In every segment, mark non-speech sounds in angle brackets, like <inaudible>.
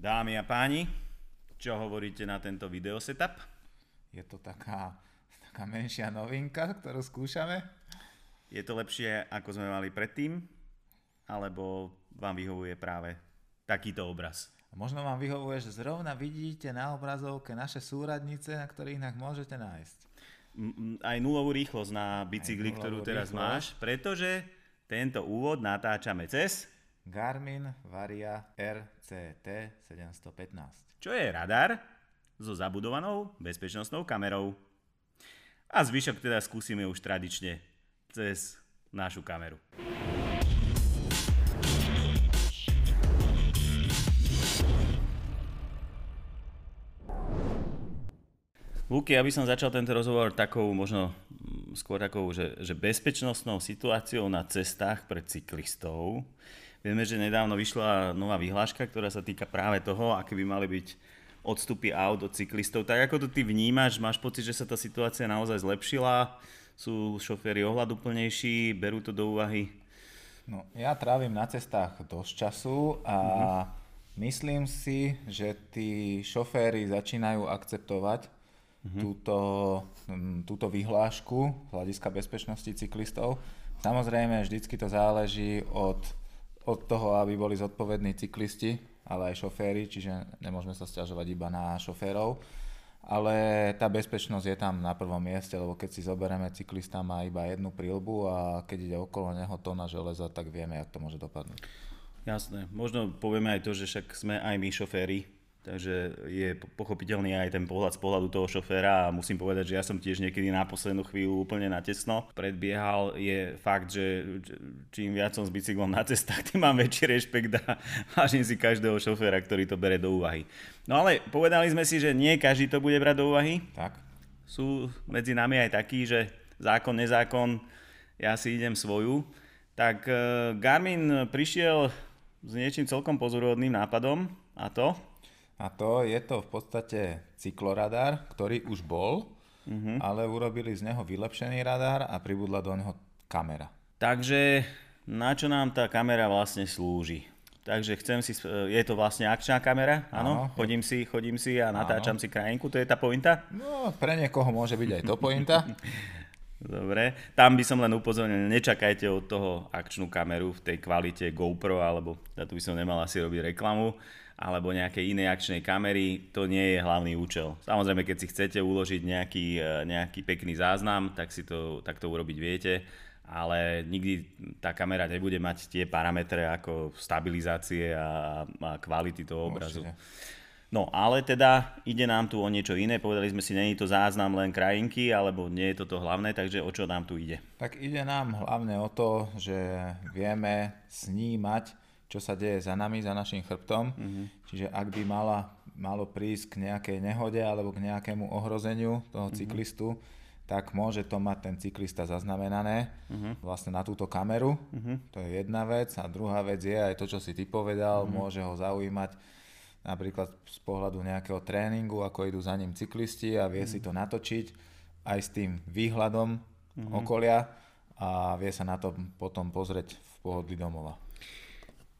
Dámy a páni, čo hovoríte na tento video setup? Je to taká, taká menšia novinka, ktorú skúšame. Je to lepšie, ako sme mali predtým? Alebo vám vyhovuje práve takýto obraz? Možno vám vyhovuje, že zrovna vidíte na obrazovke naše súradnice, na ktorých inak môžete nájsť. Aj nulovú rýchlosť na bicykli, ktorú teraz rýchlosť. máš, pretože tento úvod natáčame cez... Garmin Varia RCT 715. Čo je radar so zabudovanou bezpečnostnou kamerou. A zvyšok teda skúsime už tradične cez našu kameru. Luky, aby som začal tento rozhovor takou možno mm, skôr takou, že, že bezpečnostnou situáciou na cestách pre cyklistov. Vieme, že nedávno vyšla nová vyhláška, ktorá sa týka práve toho, aké by mali byť odstupy aut od cyklistov. Tak ako to ty vnímaš, máš pocit, že sa tá situácia naozaj zlepšila? Sú šoféry ohľaduplnejší, berú to do úvahy? No, ja trávim na cestách dosť času a mm-hmm. myslím si, že tí šoféry začínajú akceptovať mm-hmm. túto, túto vyhlášku z hľadiska bezpečnosti cyklistov. Samozrejme, vždycky to záleží od, od toho, aby boli zodpovední cyklisti, ale aj šoféry, čiže nemôžeme sa stiažovať iba na šoférov. Ale tá bezpečnosť je tam na prvom mieste, lebo keď si zoberieme, cyklista má iba jednu prílbu a keď ide okolo neho tóna železa, tak vieme, jak to môže dopadnúť. Jasné. Možno povieme aj to, že však sme aj my šoféry, Takže je pochopiteľný aj ten pohľad z pohľadu toho šoféra a musím povedať, že ja som tiež niekedy na poslednú chvíľu úplne na tesno predbiehal. Je fakt, že čím viac som s bicyklom na cestách, <laughs> tým mám väčší rešpekt a vážim si každého šoféra, ktorý to bere do úvahy. No ale povedali sme si, že nie každý to bude brať do úvahy. Tak. Sú medzi nami aj takí, že zákon, nezákon, ja si idem svoju. Tak eh, Garmin prišiel s niečím celkom pozoruhodným nápadom a to, a to je to v podstate cykloradar, ktorý už bol, uh-huh. ale urobili z neho vylepšený radar a pribudla do neho kamera. Takže na čo nám tá kamera vlastne slúži? Takže chcem si, je to vlastne akčná kamera, áno? Chodím si, chodím si a natáčam áno. si krajinku, to je tá pointa? No, pre niekoho môže byť aj to pointa. <laughs> Dobre, tam by som len upozornil, nečakajte od toho akčnú kameru v tej kvalite GoPro, alebo tu by som nemal asi robiť reklamu alebo nejakej inej akčnej kamery, to nie je hlavný účel. Samozrejme, keď si chcete uložiť nejaký, e, nejaký pekný záznam, tak si to takto urobiť viete, ale nikdy tá kamera nebude mať tie parametre ako stabilizácie a, a kvality toho obrazu. No, ale teda ide nám tu o niečo iné. Povedali sme si, není to záznam len krajinky, alebo nie je toto hlavné, takže o čo nám tu ide? Tak ide nám hlavne o to, že vieme snímať čo sa deje za nami, za našim chrbtom. Mm-hmm. Čiže ak by mala, malo prísť k nejakej nehode alebo k nejakému ohrozeniu toho mm-hmm. cyklistu, tak môže to mať ten cyklista zaznamenané mm-hmm. vlastne na túto kameru. Mm-hmm. To je jedna vec. A druhá vec je aj to, čo si ty povedal, mm-hmm. môže ho zaujímať napríklad z pohľadu nejakého tréningu, ako idú za ním cyklisti a vie mm-hmm. si to natočiť aj s tým výhľadom mm-hmm. okolia a vie sa na to potom pozrieť v pohodlí domova.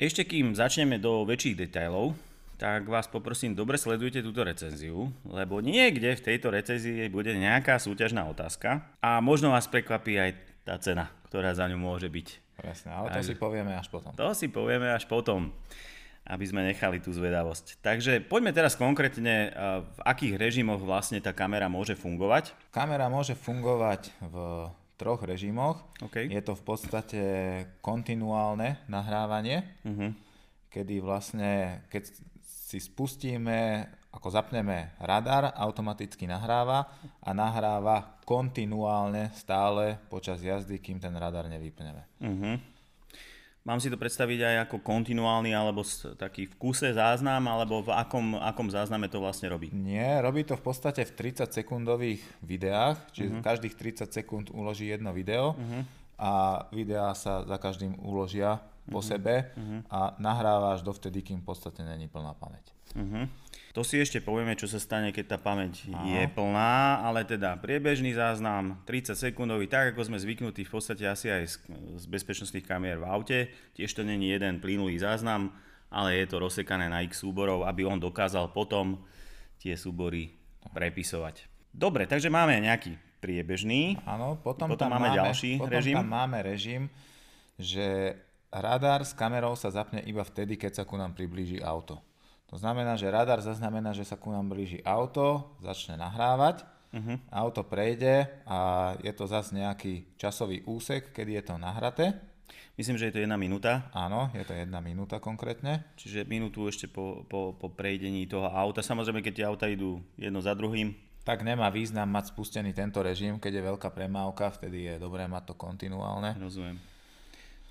Ešte kým začneme do väčších detailov, tak vás poprosím, dobre sledujte túto recenziu, lebo niekde v tejto recenzii bude nejaká súťažná otázka a možno vás prekvapí aj tá cena, ktorá za ňu môže byť. Presne, ale to si povieme až potom. To si povieme až potom, aby sme nechali tú zvedavosť. Takže poďme teraz konkrétne, v akých režimoch vlastne tá kamera môže fungovať. Kamera môže fungovať v troch režimoch. Okay. Je to v podstate kontinuálne nahrávanie, uh-huh. kedy vlastne, keď si spustíme, ako zapneme radar, automaticky nahráva a nahráva kontinuálne stále počas jazdy, kým ten radar nevypneme. Uh-huh. Mám si to predstaviť aj ako kontinuálny alebo taký v kuse záznam, alebo v akom, akom zázname to vlastne robí? Nie, robí to v podstate v 30 sekundových videách, čiže uh-huh. každých 30 sekúnd uloží jedno video uh-huh. a videá sa za každým uložia po uh-huh. sebe uh-huh. a nahráva až dovtedy, kým v podstate není plná pamäť. Uh-huh. To si ešte povieme, čo sa stane, keď tá pamäť Aha. je plná, ale teda priebežný záznam, 30 sekundový, tak ako sme zvyknutí v podstate asi aj z, z bezpečnostných kamier v aute. Tiež to není jeden plynulý záznam, ale je to rozsekané na x súborov, aby on dokázal potom tie súbory prepisovať. Dobre, takže máme nejaký priebežný. Áno, potom, Potom tam máme máme ďalší potom režim. tam máme režim, že radar s kamerou sa zapne iba vtedy, keď sa ku nám priblíži auto. To znamená, že radar zaznamená, že sa ku nám blíži auto, začne nahrávať, Mhm. auto prejde a je to zase nejaký časový úsek, kedy je to nahraté. Myslím, že je to jedna minúta, Áno, je to jedna minúta konkrétne. čiže minútu ešte po, po, po prejdení toho auta. Samozrejme, keď tie auta idú jedno za druhým, Tak nemá význam mať spustený tento režim, keď je veľká premávka, vtedy je dobré mať to kontinuálne. rozumiem.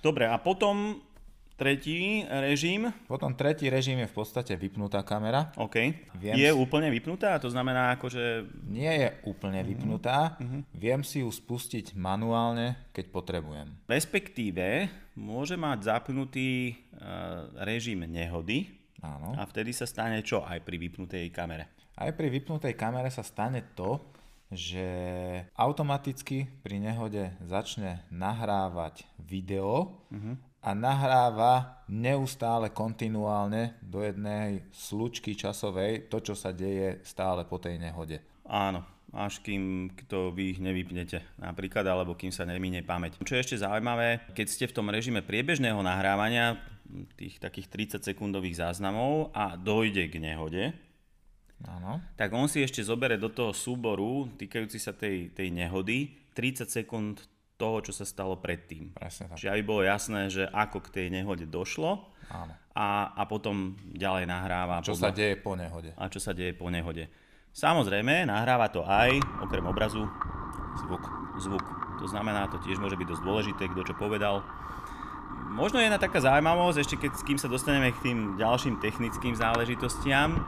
Dobre, a potom tretí režim, Potom tretí režim je v podstate vypnutá kamera. OK, Viem je si- úplne vypnutá, to znamená akože Nie je úplne vypnutá, viem si ju spustiť manuálne, keď potrebujem. respektíve môže mať zapnutý uh, režim nehody Áno. a vtedy sa stane čo aj pri vypnutej kamere? Aj pri vypnutej kamere sa stane to, že automaticky pri nehode začne nahrávať video a nahráva neustále kontinuálne do jednej slučky časovej to, čo sa deje stále po tej nehode. Áno, až kým to vy nevypnete napríklad, alebo kým sa nemine pamäť. Čo je ešte zaujímavé, keď ste v tom režime priebežného nahrávania, tých takých 30 sekundových záznamov a dojde k nehode, Áno. tak on si ešte zobere do toho súboru týkajúci sa tej, tej nehody 30 sekúnd toho, čo sa stalo predtým. Presne tak. Čiže aby bolo jasné, že ako k tej nehode došlo Áno. a, a potom ďalej nahráva. Čo sa deje po nehode? a čo sa deje po nehode. Samozrejme, nahráva to aj, okrem obrazu, Zvuk. zvuk. To znamená, to tiež môže byť dosť dôležité, kto čo povedal. Možno jedna taká zaujímavosť, ešte keď s kým sa dostaneme k tým ďalším technickým záležitostiam,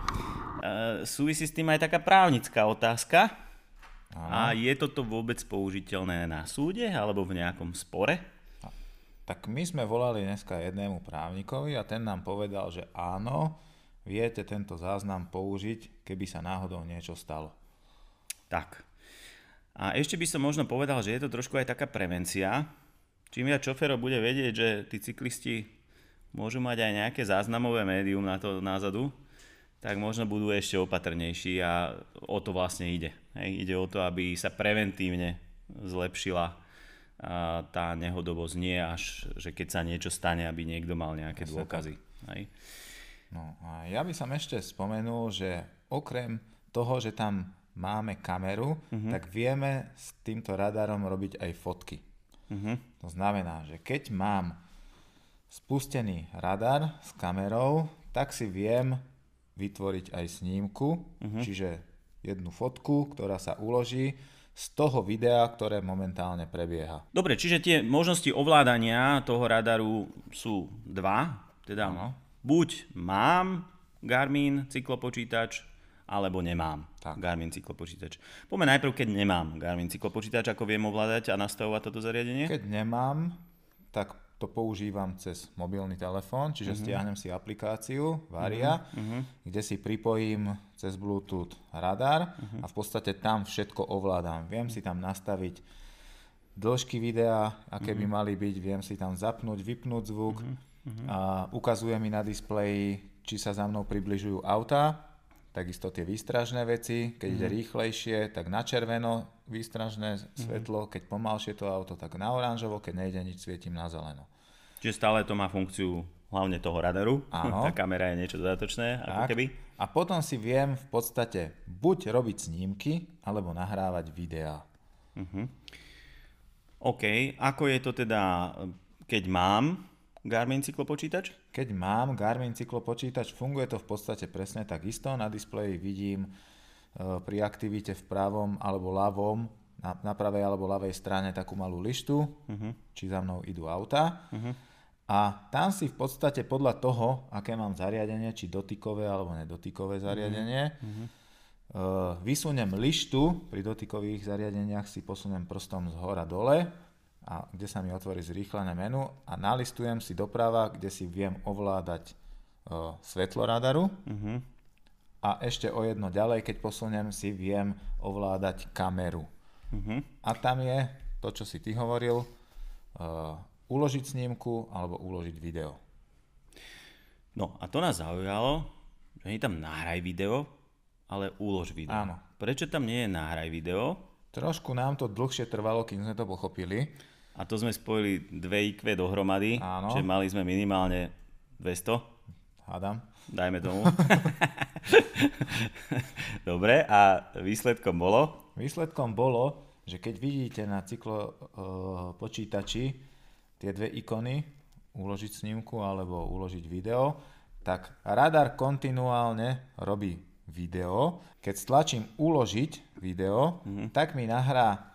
e, súvisí s tým aj taká právnická otázka. A je toto vôbec použiteľné na súde alebo v nejakom spore? Tak my sme volali dneska jednému právnikovi a ten nám povedal, že áno, viete tento záznam použiť, keby sa náhodou niečo stalo. Tak. A ešte by som možno povedal, že je to trošku aj taká prevencia. Čím viac šoferov bude vedieť, že tí cyklisti môžu mať aj nejaké záznamové médium na to názadu, tak možno budú ešte opatrnejší a o to vlastne ide. Hej, ide o to, aby sa preventívne zlepšila a tá nehodovosť, nie až, že keď sa niečo stane, aby niekto mal nejaké dôkazy. Hej. No a ja by som ešte spomenul, že okrem toho, že tam máme kameru, tak vieme s týmto radarom robiť aj fotky. To znamená, že keď mám spustený radar s kamerou, tak si viem vytvoriť aj snímku, čiže jednu fotku, ktorá sa uloží z toho videa, ktoré momentálne prebieha. Dobre, čiže tie možnosti ovládania toho radaru sú dva. Teda Áno. buď mám Garmin cyklopočítač, alebo nemám Tak. Garmin cyklopočítač. Poďme najprv, keď nemám Garmin cyklopočítač, ako viem ovládať a nastavovať toto zariadenie. Keď nemám, tak to používam cez mobilný telefón, čiže uh-huh. stiahnem si aplikáciu Varia, uh-huh. kde si pripojím cez Bluetooth radar uh-huh. a v podstate tam všetko ovládam. Viem si tam nastaviť dĺžky videa, aké uh-huh. by mali byť, viem si tam zapnúť, vypnúť zvuk uh-huh. a ukazuje mi na displeji, či sa za mnou približujú autá, takisto tie výstražné veci, keď ide rýchlejšie, tak na červeno výstražné svetlo, keď pomalšie to auto, tak na oranžovo, keď nejde nič, svietím na zeleno. Čiže stále to má funkciu hlavne toho radaru. Áno. <laughs> Tá kamera je niečo dodatočné, ako Tak. keby. A potom si viem v podstate buď robiť snímky, alebo nahrávať videá. OK, ako je to teda, keď mám Garmin cyklopočítač? Keď mám Garmin cyklopočítač, funguje to v podstate presne tak isto. Na displeji vidím e, pri aktivite v pravom alebo ľavom, na, na pravej alebo ľavej strane takú malú lištu, či za mnou idú auta. A tam si v podstate podľa toho, aké mám zariadenie, či dotykové alebo nedotykové zariadenie, e, vysuniem lištu, pri dotykových zariadeniach si posuniem prstom z hora dole, a kde sa mi otvorí zrýchlené menu a nalistujem si doprava, kde si viem ovládať e, svetlo radaru. A ešte o jedno ďalej, keď posuniem, si viem ovládať kameru. A tam je to, čo si ty hovoril, uh, uložiť snímku alebo uložiť video. No a to nás zaujalo, že nie tam nahraj video, ale ulož video. Áno. Prečo tam nie je nahraj video? Trošku nám to dlhšie trvalo, kým sme to pochopili. A to sme spojili dve IQ dohromady, Áno. že mali sme minimálne 200, Hádam. dajme tomu. <laughs> <laughs> Dobre, a výsledkom bolo? Výsledkom bolo, že keď vidíte na cyklo uh, počítači tie dve ikony, uložiť snímku alebo uložiť video, tak radar kontinuálne robí video. Keď stlačím uložiť video, mm-hmm. tak mi nahrá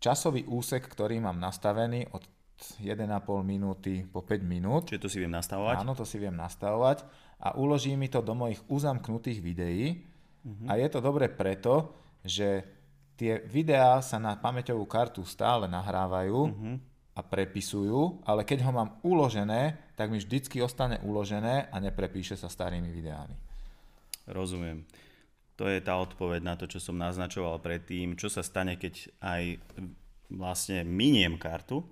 časový úsek, ktorý mám nastavený od 1,5 minúty po 5 minút. Čiže to si viem nastavovať? Áno, to si viem nastavovať a uloží mi to do mojich uzamknutých videí. Uh-huh. A je to dobre preto, že tie videá sa na pamäťovú kartu stále nahrávajú uh-huh. a prepisujú, ale keď ho mám uložené, tak mi vždycky ostane uložené a neprepíše sa starými videami. Rozumiem. To je tá odpoveď na to, čo som naznačoval predtým. Čo sa stane, keď aj vlastne miniem kartu,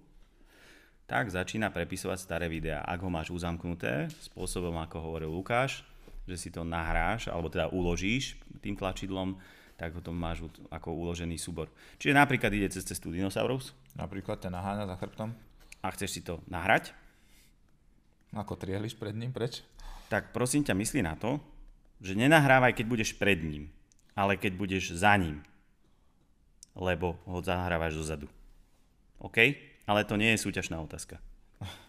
tak začína prepisovať staré videá. Ak ho máš uzamknuté, spôsobom ako hovoril Lukáš, že si to nahráš, alebo teda uložíš tým tlačidlom, tak ho to máš ako uložený súbor. Čiže napríklad ide cez cestu dinosaurus. Napríklad ten naháňa za chrbtom. A chceš si to nahrať. Ako triehliš pred ním preč? Tak prosím ťa, myslí na to, že nenahrávaj, keď budeš pred ním, ale keď budeš za ním. Lebo ho zahrávaš dozadu. OK? Ale to nie je súťažná otázka.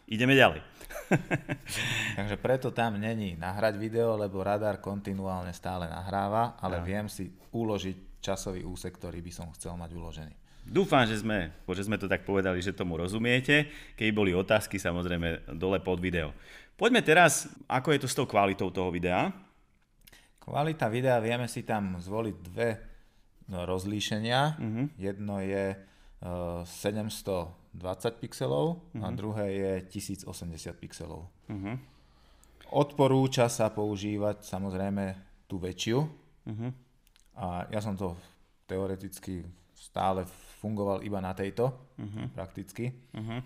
Ideme ďalej. <laughs> <laughs> Takže preto tam není nahrať video, lebo radar kontinuálne stále nahráva, ale no. viem si uložiť časový úsek, ktorý by som chcel mať uložený. Dúfam, že sme, že sme to tak povedali, že tomu rozumiete. Keď boli otázky, samozrejme dole pod video. Poďme teraz, ako je to s tou kvalitou toho videa. Kvalita videa, vieme si tam zvoliť dve no, rozlíšenia. Uh-huh. Jedno je uh, 720 pixelov uh-huh. a druhé je 1080 pixelov. Uh-huh. Odporúča sa používať samozrejme tú väčšiu. Uh-huh. A ja som to teoreticky stále fungoval iba na tejto, uh-huh. prakticky. Uh-huh.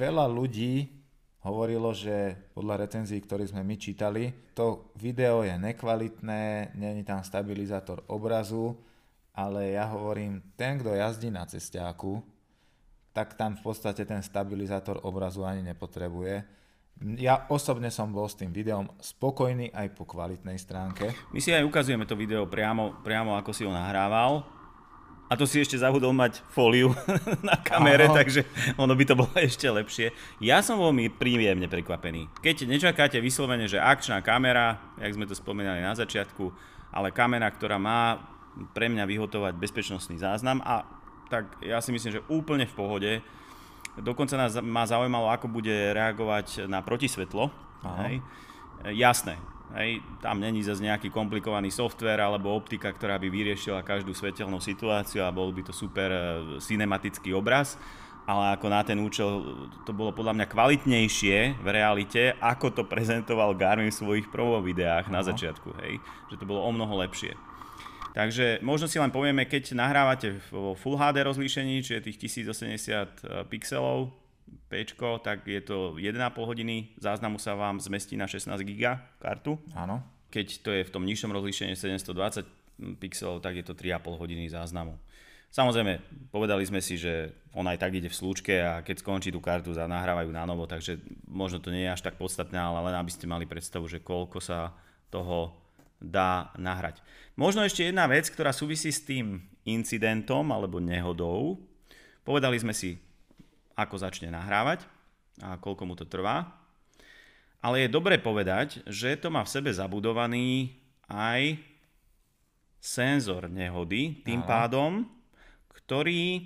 Veľa ľudí hovorilo, že podľa recenzií, ktoré sme my čítali, to video je nekvalitné, není tam stabilizátor obrazu, ale ja hovorím, ten, kto jazdí na cestiaku, tak tam v podstate ten stabilizátor obrazu ani nepotrebuje. Ja osobne som bol s tým videom spokojný aj po kvalitnej stránke. My si aj ukazujeme to video priamo, priamo ako si ho nahrával a to si ešte zabudol mať fóliu <laughs> na kamere, Aho. takže ono by to bolo <laughs> ešte lepšie. Ja som veľmi príjemne prekvapený. Keď nečakáte vyslovene, že akčná kamera, jak sme to spomínali na začiatku, ale kamera, ktorá má pre mňa vyhotovať bezpečnostný záznam a tak ja si myslím, že úplne v pohode. Dokonca nás ma zaujímalo, ako bude reagovať na protisvetlo. Hej. Jasné, Hej, tam není zase nejaký komplikovaný software alebo optika, ktorá by vyriešila každú svetelnú situáciu a bol by to super e, cinematický obraz, ale ako na ten účel to bolo podľa mňa kvalitnejšie v realite, ako to prezentoval Garmin v svojich promo videách na začiatku, hej, že to bolo o mnoho lepšie. Takže možno si len povieme, keď nahrávate vo Full HD rozlíšení, čiže tých 1080 e, pixelov, P, tak je to 1,5 hodiny, záznamu sa vám zmestí na 16 GB kartu. Áno. Keď to je v tom nižšom rozlíšení 720 pixelov, tak je to 3,5 hodiny záznamu. Samozrejme, povedali sme si, že on aj tak ide v slúčke a keď skončí tú kartu, nahrávajú na novo, takže možno to nie je až tak podstatné, ale len aby ste mali predstavu, že koľko sa toho dá nahrať. Možno ešte jedna vec, ktorá súvisí s tým incidentom alebo nehodou. Povedali sme si, ako začne nahrávať a koľko mu to trvá. Ale je dobre povedať, že to má v sebe zabudovaný aj senzor nehody, tým Aha. pádom, ktorý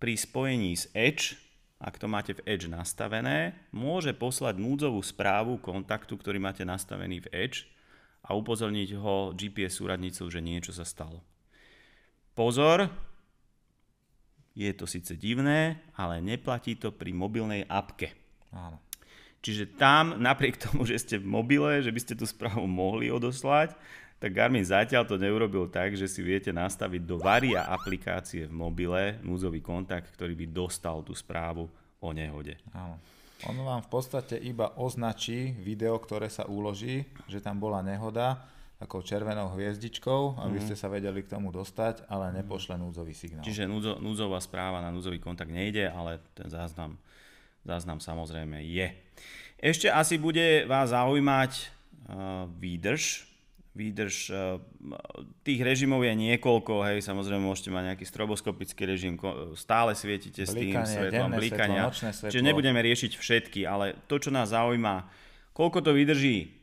pri spojení s Edge, ak to máte v Edge nastavené, môže poslať núdzovú správu kontaktu, ktorý máte nastavený v Edge a upozorniť ho GPS súradnicou, že niečo sa stalo. Pozor, je to síce divné, ale neplatí to pri mobilnej apke. Áno. Čiže tam, napriek tomu, že ste v mobile, že by ste tú správu mohli odoslať, tak Garmin zatiaľ to neurobil tak, že si viete nastaviť do varia aplikácie v mobile núzový kontakt, ktorý by dostal tú správu o nehode. Áno. On vám v podstate iba označí video, ktoré sa uloží, že tam bola nehoda, takou červenou hviezdičkou, aby ste sa vedeli k tomu dostať, ale nepošle núdzový signál. Čiže núdzo, núdzová správa na núdzový kontakt nejde, ale ten záznam, záznam samozrejme je. Ešte asi bude vás zaujímať uh, výdrž. Výdrž uh, tých režimov je niekoľko, hej, samozrejme môžete mať nejaký stroboskopický režim, stále svietite s tým svetlom, blikania. svetlo, svetlo. Čiže nebudeme riešiť všetky, ale to, čo nás zaujíma, koľko to vydrží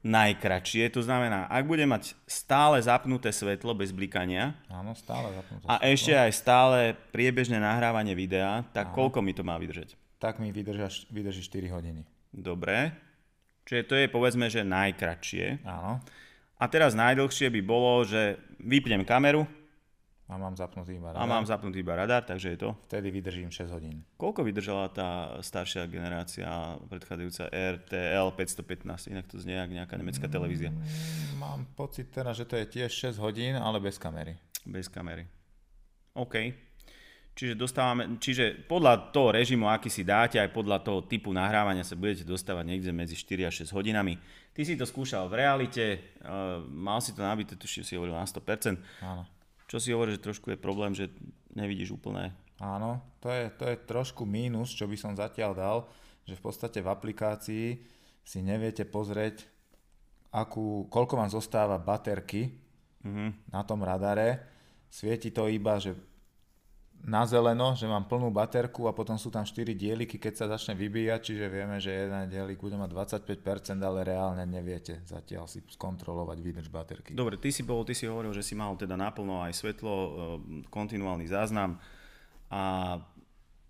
najkračšie, to znamená, ak bude mať stále zapnuté svetlo bez blikania Áno, stále zapnuté. a svetlo. ešte aj stále priebežné nahrávanie videa, tak koľko mi to má vydržať? Tak mi vydrží, vydrží 4 hodiny. Dobre. Čiže to je povedzme, že najkračšie. Áno. A teraz najdlhšie by bolo, že vypnem kameru A mám zapnutý iba a radar. mám zapnutý iba radar, takže je to. Vtedy vydržím 6 hodín. Koľko vydržala tá staršia generácia, predchádzajúca RTL 515, inak to znie jak nejaká nemecká televízia, Mám pocit teraz, že to je tiež 6 hodín, ale bez kamery. bez kamery. OK. Čiže, dostávame, čiže podľa toho režimu, aký si dáte, aj podľa toho typu nahrávania sa budete dostávať niekde medzi 4 a 6 hodinami. Ty si to skúšal v realite, uh, mal si to nabité, tuším si hovoril na 100%. Áno. Čo si hovorí, že trošku je problém, že nevidíš úplné. Áno, to je, to je trošku mínus, čo by som zatiaľ dal, že v podstate v aplikácii si neviete pozrieť, akú, koľko vám zostáva baterky Mhm. na tom radare. Svieti to iba, že na zeleno, že mám plnú baterku a potom sú tam 4 dieliky, keď sa začne vybíjať, čiže vieme, že jeden dielik bude mať 25%, ale reálne neviete zatiaľ si skontrolovať výdrž baterky. Dobre, ty si, bol, ty si hovoril, že si mal teda naplno aj svetlo, e, kontinuálny záznam a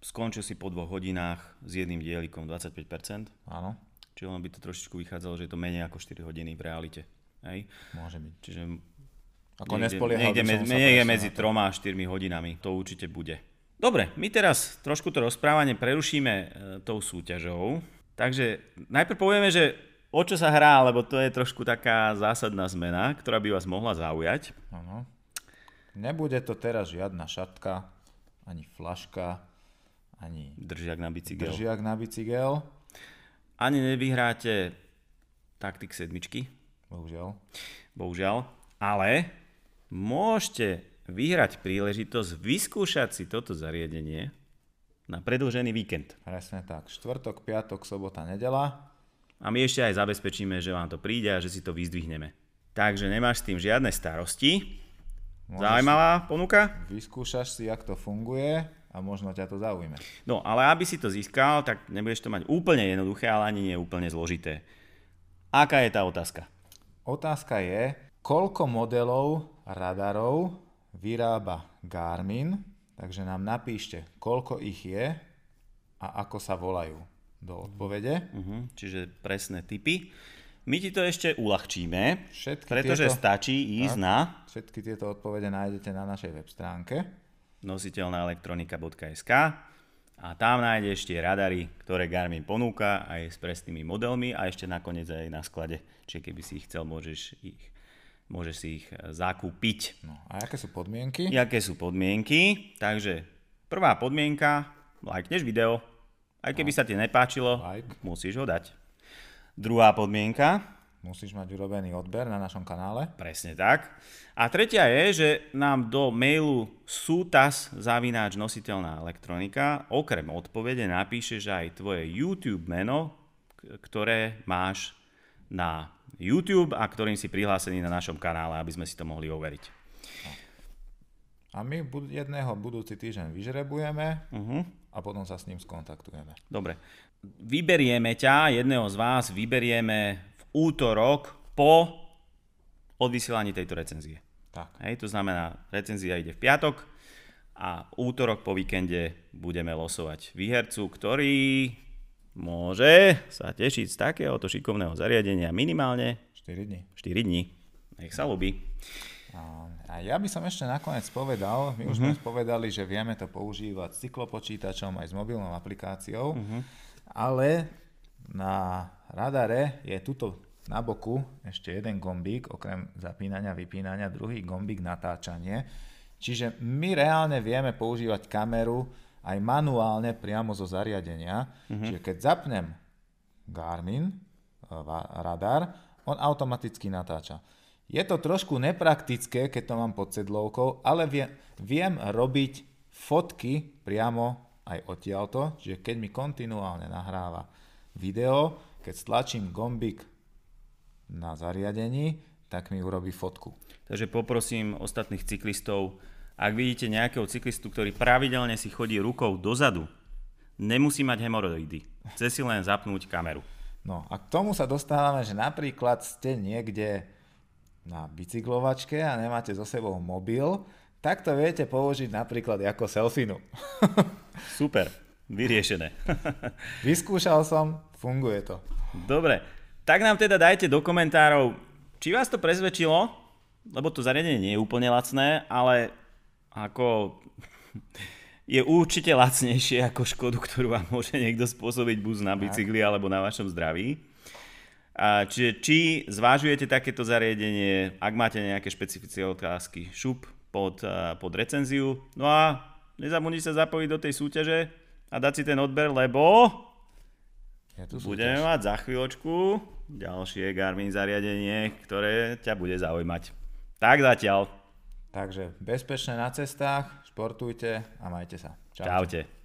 skončil si po dvoch hodinách s jedným dielikom 25%. Áno, Čiže ono by to trošičku vychádzalo, že je to menej ako 4 hodiny v realite. Hej? môže byť. Čiže Ako niekde, nespoliehal niekde, sa niekde medzi. 3 a 4 hodinami. To určite bude. Dobre, my teraz trošku to rozprávanie prerušíme e, tou súťažou. Takže najprv povieme, že o čo sa hrá, lebo to je trošku taká zásadná zmena, ktorá by vás mohla zaujať. Áno. Nebude to teraz žiadna šatka, ani flaška, ani Držiak na bicykel. držiak na bicykel. Ani nevyhráte taktik sedmičky, Bohužiaľ. bohužiaľ, ale môžete vyhrať príležitosť vyskúšať si toto zariadenie na predlžený víkend. Presne tak. Štvrtok, piatok, sobota, nedela. A my ešte aj zabezpečíme, že vám to príde a že si to vyzdvihneme. Takže nemáš s tým žiadne starosti. Môžeš Zaujímavá ponuka? Vyskúšaš si, jak to funguje a možno ťa to zaujme. No, ale aby si to získal, tak nebudeš to mať úplne jednoduché, ale ani nie úplne zložité. Aká je tá otázka? Otázka je, koľko modelov radarov vyrába Garmin, takže nám napíšte, koľko ich je a ako sa volajú do odpovede. Uh-huh, čiže presné typy. My ti to ešte uľahčíme, Všetky pretože tieto, stačí ísť na všetky tieto odpovede nájdete na našej web stránke. nositeľnaelektronika.sk a tam nájdeš tie radary, ktoré Garmin ponúka aj s presnými modelmi a ešte nakoniec aj na sklade. Čiže keby si ich chcel, môžeš, ich, môžeš si ich e, zakúpiť. No a aké sú podmienky? Jaké sú podmienky? Takže prvá podmienka, lajkneš video, aj keby sa ti nepáčilo, Like. musíš ho dať. Druhá podmienka, Musíš mať urobený odber na našom kanále. Presne tak. A tretia je, že nám do mailu sútas zavináč nositeľná elektronika okrem odpovede napíšeš aj tvoje YouTube meno, ktoré máš na YouTube a ktorým si prihlásený na našom kanále, aby sme si to mohli overiť. A my jedného budúci týždeň vyžrebujeme Uh-huh. a potom sa s ním skontaktujeme. Dobre. Vyberieme ťa, jedného z vás vyberieme v útorok po odvysielaní tejto recenzie. Tak. Hej, to znamená, recenzia ide v piatok a útorok po víkende budeme losovať výhercu, ktorý môže sa tešiť z takéhoto šikovného zariadenia minimálne 4 dní. 4 dní. Nech sa ľubí. A- ja by som ešte nakoniec povedal, my už sme povedali, že vieme to používať s cyklopočítačom aj s mobilnou aplikáciou, ale na radare je tuto na boku ešte jeden gombík, okrem zapínania, vypínania, druhý gombík natáčanie. Čiže my reálne vieme používať kameru aj manuálne priamo zo zariadenia. Mm-hmm. Čiže keď zapnem Garmin, eh, radar, on automaticky natáča. Je to trošku nepraktické, keď to mám pod sedlovkou, ale viem, viem robiť fotky priamo aj odtiaľto, že keď mi kontinuálne nahráva video, keď stlačím gombík na zariadení, tak mi urobí fotku. Takže poprosím ostatných cyklistov, ak vidíte nejakého cyklistu, ktorý pravidelne si chodí rukou dozadu, nemusí mať hemoroidy. Chce si len zapnúť kameru. No a k tomu sa dostávame, že napríklad ste niekde na bicyklovačke a nemáte so sebou mobil, tak to viete použiť napríklad ako selfinu. <laughs> Super, vyriešené. <laughs> Vyskúšal som, funguje to. Dobre, tak nám teda dajte do komentárov, či vás to prezvedčilo, lebo to zariadenie nie je úplne lacné, ale ako <laughs> je určite lacnejšie ako škodu, ktorú vám môže niekto spôsobiť buď na bicykli alebo na vašom zdraví. A čiže či zvážujete takéto zariadenie, ak máte nejaké špecifické otázky, šup pod, pod recenziu. No a nezabudnite sa zapojiť do tej súťaže a dať si ten odber, lebo ja tu budeme mať za chvíľočku ďalšie Garmin zariadenie, ktoré ťa bude zaujímať. Tak zatiaľ. Takže bezpečné na cestách, športujte a majte sa. Čaute. Čaute.